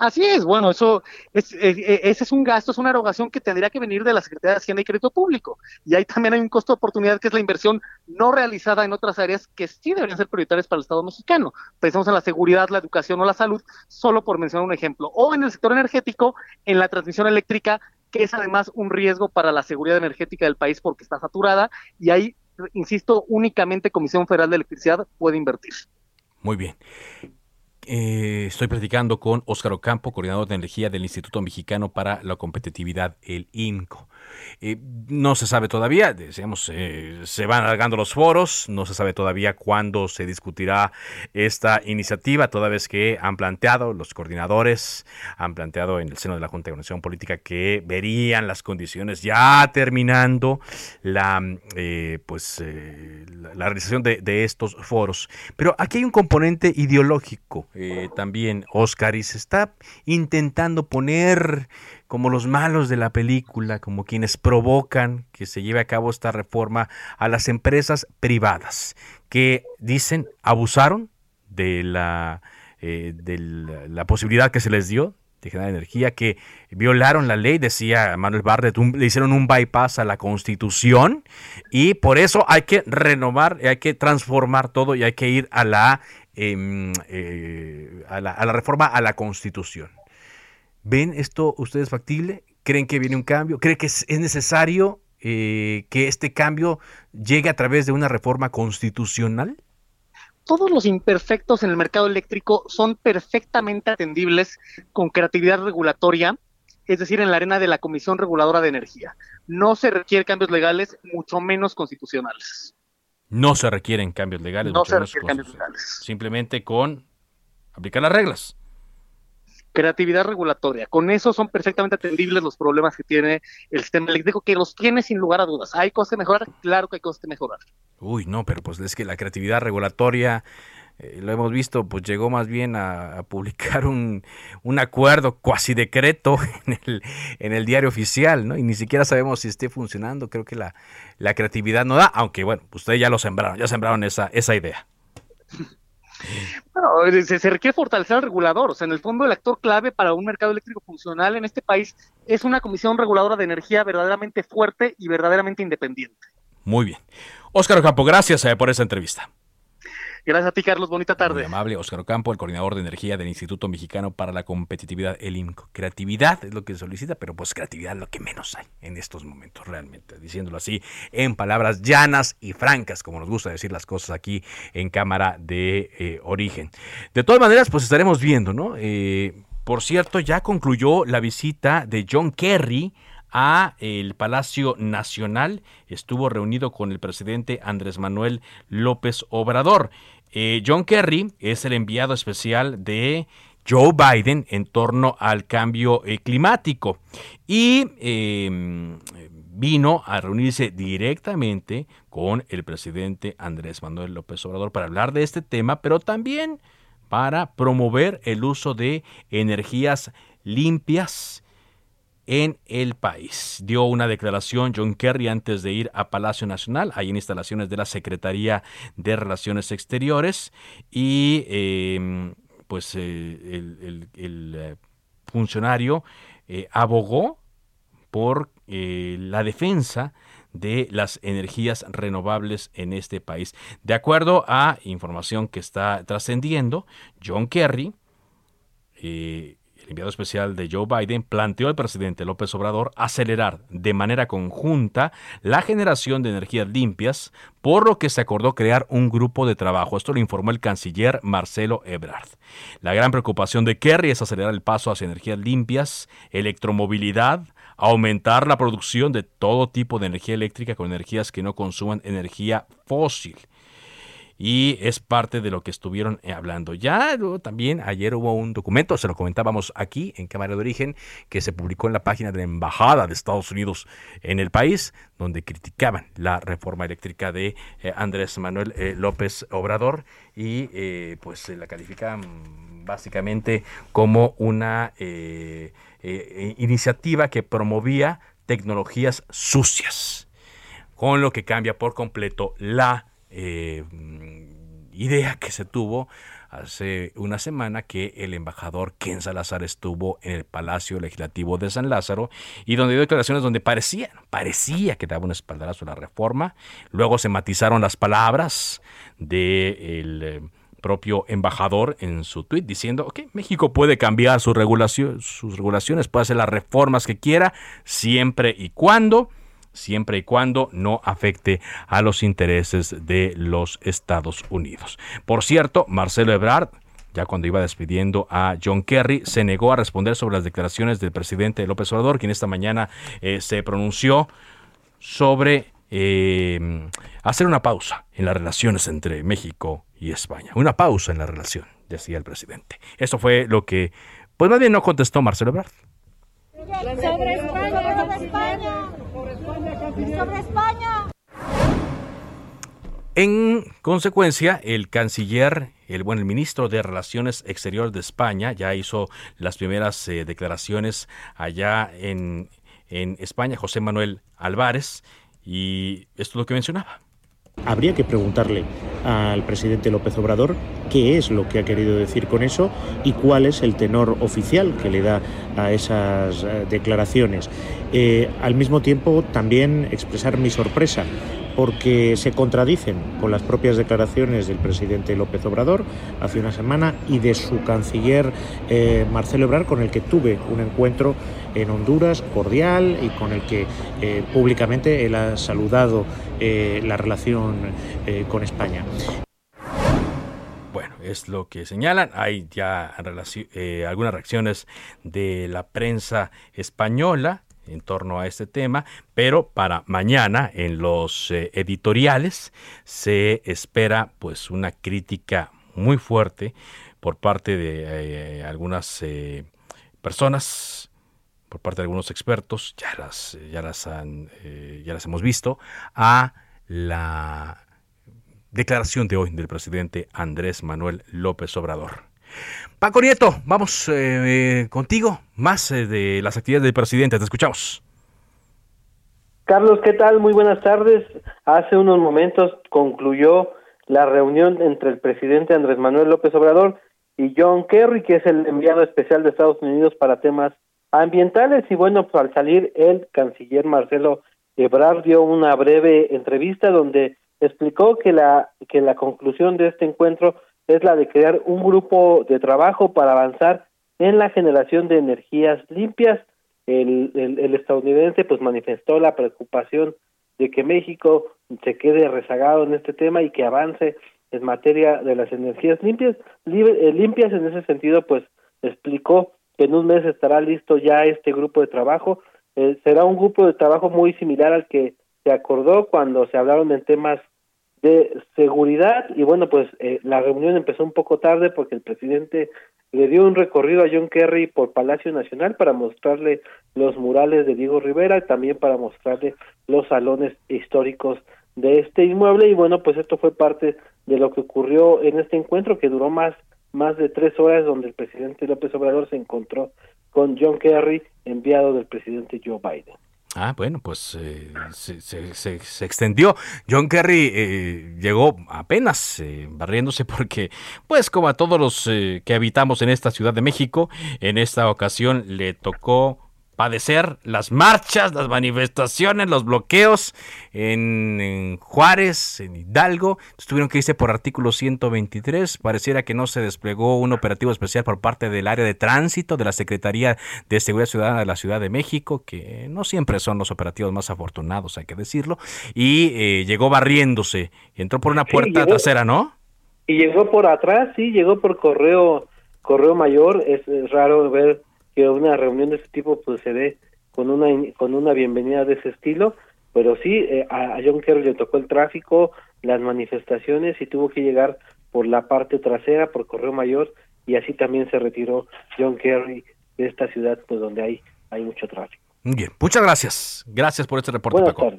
Así es, bueno, eso es, e, e, ese es un gasto, es una erogación que tendría que venir de la Secretaría de Hacienda y Crédito Público. Y ahí también hay un costo de oportunidad que es la inversión no realizada en otras áreas que sí deberían ser prioritarias para el Estado mexicano. Pensamos en la seguridad, la educación o la salud, solo por mencionar un ejemplo. O en el sector energético, en la transmisión eléctrica, que es además un riesgo para la seguridad energética del país porque está saturada. Y ahí, insisto, únicamente Comisión Federal de Electricidad puede invertir. Muy bien. Eh, estoy platicando con Óscar Ocampo, coordinador de energía del Instituto Mexicano para la Competitividad, el INCO. Eh, no se sabe todavía, decíamos, eh, se van alargando los foros, no se sabe todavía cuándo se discutirá esta iniciativa, toda vez que han planteado los coordinadores, han planteado en el seno de la Junta de Organización Política que verían las condiciones ya terminando la, eh, pues, la, realización de, de, estos foros. Pero aquí hay un componente ideológico también, Oscar, y se está intentando poner como los malos de la película, como quienes provocan que se lleve a cabo esta reforma a las empresas privadas, que dicen abusaron de la, eh, de la posibilidad que se les dio de generar energía, que violaron la ley, decía Manuel Bardet, le hicieron un bypass a la constitución y por eso hay que renovar, hay que transformar todo y hay que ir a la, em, eh, a la, a la reforma a la constitución. ¿Ven esto ustedes factible? ¿Creen que viene un cambio? ¿Creen que es, necesario eh, que este cambio llegue a través de una reforma constitucional? Todos los imperfectos en el mercado eléctrico son perfectamente atendibles con creatividad regulatoria, es decir, en la arena de la Comisión Reguladora de Energía. No se requieren cambios legales, mucho menos constitucionales. No se requieren cambios legales. No se requieren cambios legales. Simplemente con aplicar las reglas creatividad regulatoria. Con eso son perfectamente atendibles los problemas que tiene el sistema eléctrico, que los tiene sin lugar a dudas. ¿Hay cosas que mejorar? Claro que hay cosas que mejorar. Uy, no, pero pues es que la creatividad regulatoria, eh, lo hemos visto, pues llegó más bien a, publicar un, un, acuerdo cuasi decreto en el, en el diario oficial, ¿no? Y ni siquiera sabemos si esté funcionando. Creo que la, la creatividad no da, aunque bueno, ustedes ya lo sembraron, ya sembraron esa, esa idea. Bueno, se, requiere fortalecer al regulador. O sea, en el fondo, el actor clave para un mercado eléctrico funcional en este país es una comisión reguladora de energía verdaderamente fuerte y verdaderamente independiente. Muy bien. Óscar Ocampo, gracias eh, por esa entrevista. Gracias a ti, Carlos. Bonita tarde. Muy amable, Óscar Ocampo, el coordinador de energía del Instituto Mexicano para la Competitividad, el IMCO. Creatividad es lo que solicita, pero pues creatividad es lo que menos hay en estos momentos, realmente. Diciéndolo así, en palabras llanas y francas, como nos gusta decir las cosas aquí en Cámara de eh, Origen. De todas maneras, pues estaremos viendo, ¿no? Eh, por cierto, ya concluyó la visita de John Kerry a el Palacio Nacional. Estuvo reunido con el presidente Andrés Manuel López Obrador. Eh, John Kerry es el enviado especial de Joe Biden en torno al cambio eh, climático y em, vino a reunirse directamente con el presidente Andrés Manuel López Obrador para hablar de este tema, pero también para promover el uso de energías limpias en el país. Dio una declaración John Kerry antes de ir a Palacio Nacional, hay en instalaciones de la Secretaría de Relaciones Exteriores y em, pues eh, el, eh, funcionario eh, abogó por la defensa de las energías renovables en este país. De acuerdo a información que está trascendiendo, John Kerry enviado especial de Joe Biden, planteó al presidente López Obrador acelerar de manera conjunta la generación de energías limpias, por lo que se acordó crear un grupo de trabajo. Esto lo informó el canciller Marcelo Ebrard. La gran preocupación de Kerry es acelerar el paso hacia energías limpias, electromovilidad, aumentar la producción de todo tipo de energía eléctrica con energías que no consuman energía fósil y es parte de lo que estuvieron eh, hablando. Ya también ayer hubo un documento, se lo comentábamos aquí en Cámara de Origen, que se publicó en la página de la Embajada de Estados Unidos en el país, donde criticaban la reforma eléctrica de eh, Andrés Manuel eh, López Obrador y pues la califican básicamente como una iniciativa que promovía tecnologías sucias, con lo que cambia por completo la eh, idea que se tuvo hace una semana que el embajador Ken Salazar estuvo en el Palacio Legislativo de San Lázaro y donde dio declaraciones donde parecía, parecía que daba un espaldarazo a la reforma. Luego se matizaron las palabras del eh, propio embajador en su tuit diciendo, que México puede cambiar sus regulaciones, puede hacer las reformas que quiera, siempre y cuando siempre y cuando no afecte a los intereses de los Estados Unidos. Por cierto, Marcelo Ebrard ya cuando iba despidiendo a John Kerry, se negó a responder sobre las declaraciones del presidente López Obrador, quien esta mañana eh, se pronunció sobre eh, hacer una pausa en las relaciones entre México y España. Una pausa en la relación, decía el presidente. Eso fue lo que, pues más bien no contestó Marcelo Ebrard. Sobre España, sobre España. En consecuencia, el canciller, el buen ministro de Relaciones Exteriores de España ya hizo las primeras eh, declaraciones allá en, en España, José Manuel Álvarez, y esto es lo que mencionaba. Habría que preguntarle al presidente López Obrador qué es lo que ha querido decir con eso y cuál es el tenor oficial que le da a esas eh, declaraciones. Eh, al mismo tiempo, también expresar mi sorpresa porque se contradicen con las propias declaraciones del presidente López Obrador hace una semana y de su canciller eh, Marcelo Ebrard, con el que tuve un encuentro en Honduras cordial y con el que eh, públicamente él ha saludado eh, la relación con España. Bueno, es lo que señalan. Hay ya algunas reacciones de la prensa española en torno a este tema, pero para mañana en los eh, editoriales se espera pues una crítica muy fuerte por parte de eh, algunas eh, personas, por parte de algunos expertos, ya las, ya las, han, ya las hemos visto, a la declaración de hoy del presidente Andrés Manuel López Obrador. Paco Nieto, vamos eh, contigo, más eh, de las actividades del presidente, te escuchamos. Carlos, ¿qué tal? Muy buenas tardes. Hace unos momentos concluyó la reunión entre el presidente Andrés Manuel López Obrador y John Kerry, que es el enviado especial de Estados Unidos para temas ambientales. Y bueno, pues al salir el canciller Marcelo Ebrard dio una breve entrevista donde explicó que la que la conclusión de este encuentro es la de crear un grupo de trabajo para avanzar en la generación de energías limpias. El, el, estadounidense pues manifestó la preocupación de que México se quede rezagado en este tema y que avance en materia de las energías limpias. Eh, limpias en ese sentido pues explicó que en un mes estará listo ya este grupo de trabajo. Eh, será un grupo de trabajo muy similar al que se acordó cuando se hablaron en temas de seguridad. Y bueno pues eh, la reunión empezó un poco tarde porque el presidente le dio un recorrido a John Kerry por Palacio Nacional para mostrarle los murales de Diego Rivera y también para mostrarle los salones históricos de este inmueble. Y bueno pues esto fue parte de lo que ocurrió en este encuentro que duró más más de tres horas donde el presidente López Obrador se encontró con John Kerry enviado del presidente Joe Biden Ah, bueno, pues eh, se, se, extendió. John Kerry eh, llegó apenas eh, barriéndose porque, pues como a todos los que habitamos en esta Ciudad de México, en esta ocasión le tocó padecer las marchas, las manifestaciones, los bloqueos en, Juárez, en Hidalgo. tuvieron que irse por artículo 123. Pareciera que no se desplegó un operativo especial por parte del área de tránsito de la Secretaría de Seguridad Ciudadana de la Ciudad de México, que no siempre son los operativos más afortunados, hay que decirlo. Y eh, llegó barriéndose. Entró por una puerta trasera, ¿no? Y llegó por atrás, sí, llegó por correo, correo mayor. es raro ver que una reunión de este tipo pues se dé con una con una bienvenida de ese estilo. Pero sí eh, a, John Kerry le tocó el tráfico las manifestaciones y tuvo que llegar por la parte trasera por correo mayor y así también se retiró John Kerry de esta ciudad pues donde hay hay mucho tráfico. Bien muchas gracias. Gracias por este reporte Paco.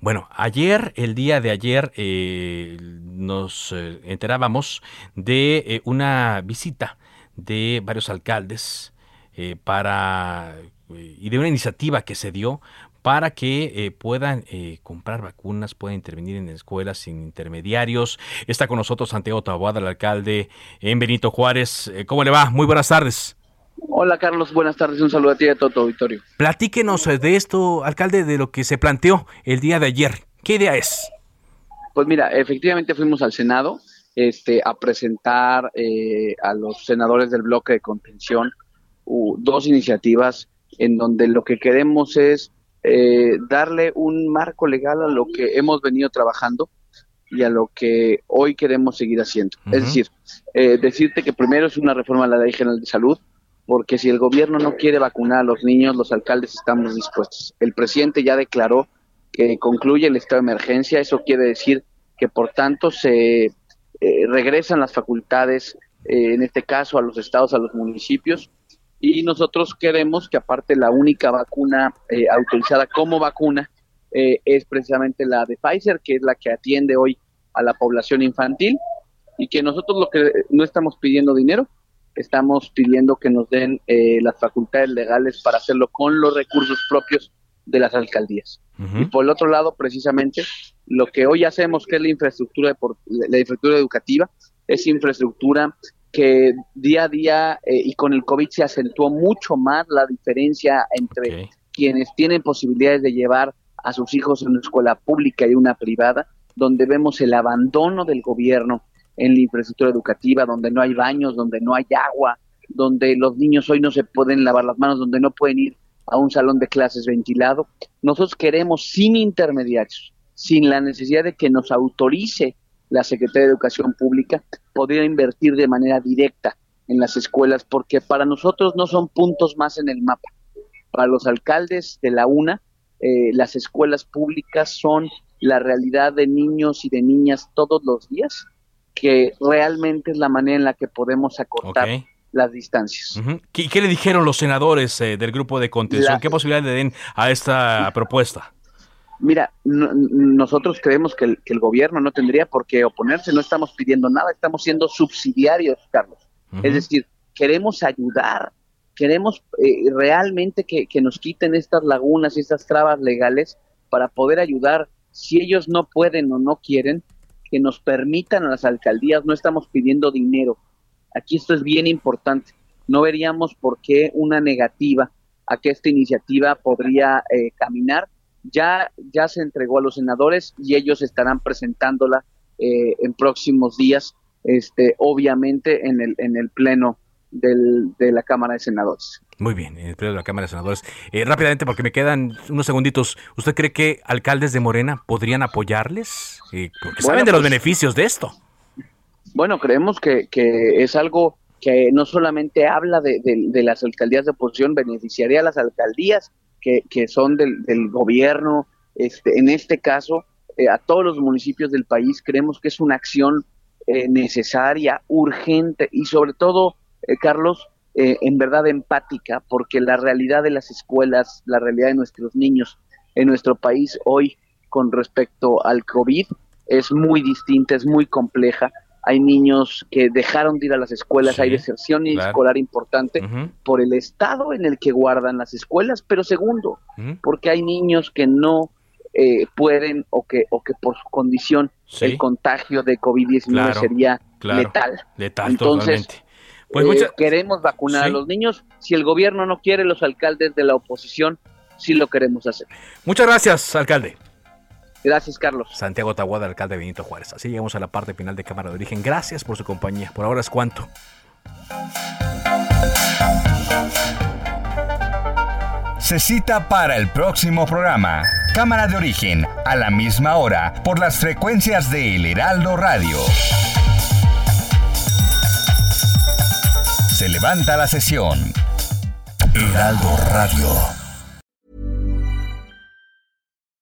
Bueno, ayer, el día de ayer, eh, nos eh, enterábamos de una visita de varios alcaldes eh, para eh, y de una iniciativa que se dio para que eh, puedan comprar vacunas, puedan intervenir en escuelas sin intermediarios. Está con nosotros Santiago Taboada, el alcalde en Benito Juárez. ¿Cómo le va? Muy buenas tardes. Hola Carlos, buenas tardes, un saludo a ti y a todo tu auditorio. Platíquenos de esto, alcalde, de lo que se planteó el día de ayer. ¿Qué idea es? Pues mira, efectivamente fuimos al Senado, este, a presentar eh, a los senadores del bloque de contención dos iniciativas en donde lo que queremos es eh, darle un marco legal a lo que hemos venido trabajando y a lo que hoy queremos seguir haciendo. Es decir, eh, decirte que primero es una reforma a la Ley General de Salud, porque si el gobierno no quiere vacunar a los niños, los alcaldes estamos dispuestos. El presidente ya declaró que concluye el estado de emergencia, eso quiere decir que por tanto se eh, regresan las facultades, eh, en este caso a los estados, a los municipios, y nosotros queremos que aparte la única vacuna eh, autorizada como vacuna es precisamente la de Pfizer, que es la que atiende hoy a la población infantil, y que nosotros lo que no estamos pidiendo dinero, estamos pidiendo que nos den las facultades legales para hacerlo con los recursos propios de las alcaldías. Y por el otro lado, precisamente, lo que hoy hacemos, que es la infraestructura, de, la infraestructura educativa, es infraestructura que día a día eh, y con el COVID se acentuó mucho más la diferencia entre quienes tienen posibilidades de llevar a sus hijos en una escuela pública y una privada, donde vemos el abandono del gobierno en la infraestructura educativa, donde no hay baños, donde no hay agua, donde los niños hoy no se pueden lavar las manos, donde no pueden ir a un salón de clases ventilado. Nosotros queremos sin intermediarios, sin la necesidad de que nos autorice la Secretaría de Educación Pública, poder invertir de manera directa en las escuelas, porque para nosotros no son puntos más en el mapa. Para los alcaldes de la UNA, eh, las escuelas públicas son la realidad de niños y de niñas todos los días, que realmente es la manera en la que podemos acortar las distancias. ¿Qué, ¿Qué, le dijeron los senadores eh, del grupo de contención? ¿Qué posibilidad le den a esta propuesta? Mira, nosotros creemos que el, que el, gobierno no tendría por qué oponerse, no estamos pidiendo nada, estamos siendo subsidiarios, Carlos. Es decir, queremos ayudar, queremos eh, realmente que, que, nos quiten estas lagunas y estas trabas legales para poder ayudar. Si ellos no pueden o no quieren, que nos permitan a las alcaldías, no estamos pidiendo dinero. Aquí esto es bien importante. No veríamos por qué una negativa a que esta iniciativa podría eh, caminar. Ya, ya se entregó a los senadores y ellos estarán presentándola eh, en próximos días, este, obviamente en el, en el pleno del, de la Cámara de Senadores. Muy bien, en el pleno de la Cámara de Senadores. Eh, rápidamente, porque me quedan unos segunditos, ¿usted cree que alcaldes de Morena podrían apoyarles? Eh, porque saben de los pues, beneficios de esto. Bueno, creemos que, que es algo que no solamente habla de, de, las alcaldías de oposición, beneficiaría a las alcaldías que, que son del, del, gobierno, este, en este caso, eh, a todos los municipios del país. Creemos que es una acción necesaria, urgente y sobre todo eh, Carlos, eh, en verdad empática, porque la realidad de las escuelas, la realidad de nuestros niños en nuestro país hoy con respecto al COVID es muy distinta, es muy compleja. Hay niños que dejaron de ir a las escuelas, hay deserción escolar importante por el estado en el que guardan las escuelas, pero segundo, porque hay niños que no eh, pueden o que, o que por su condición el contagio de COVID-19 sería letal. Letal, Entonces, pues eh, queremos vacunar a los niños. Si el gobierno no quiere, los alcaldes de la oposición sí lo queremos hacer. Muchas gracias, alcalde. Gracias, Carlos. Santiago Tahuada, alcalde Benito Juárez. Así llegamos a la parte final de Cámara de Origen. Gracias por su compañía. Por ahora es cuanto. Se cita para el próximo programa. Cámara de Origen, a la misma hora, por las frecuencias de El Heraldo Radio. Se levanta la sesión. Heraldo Radio.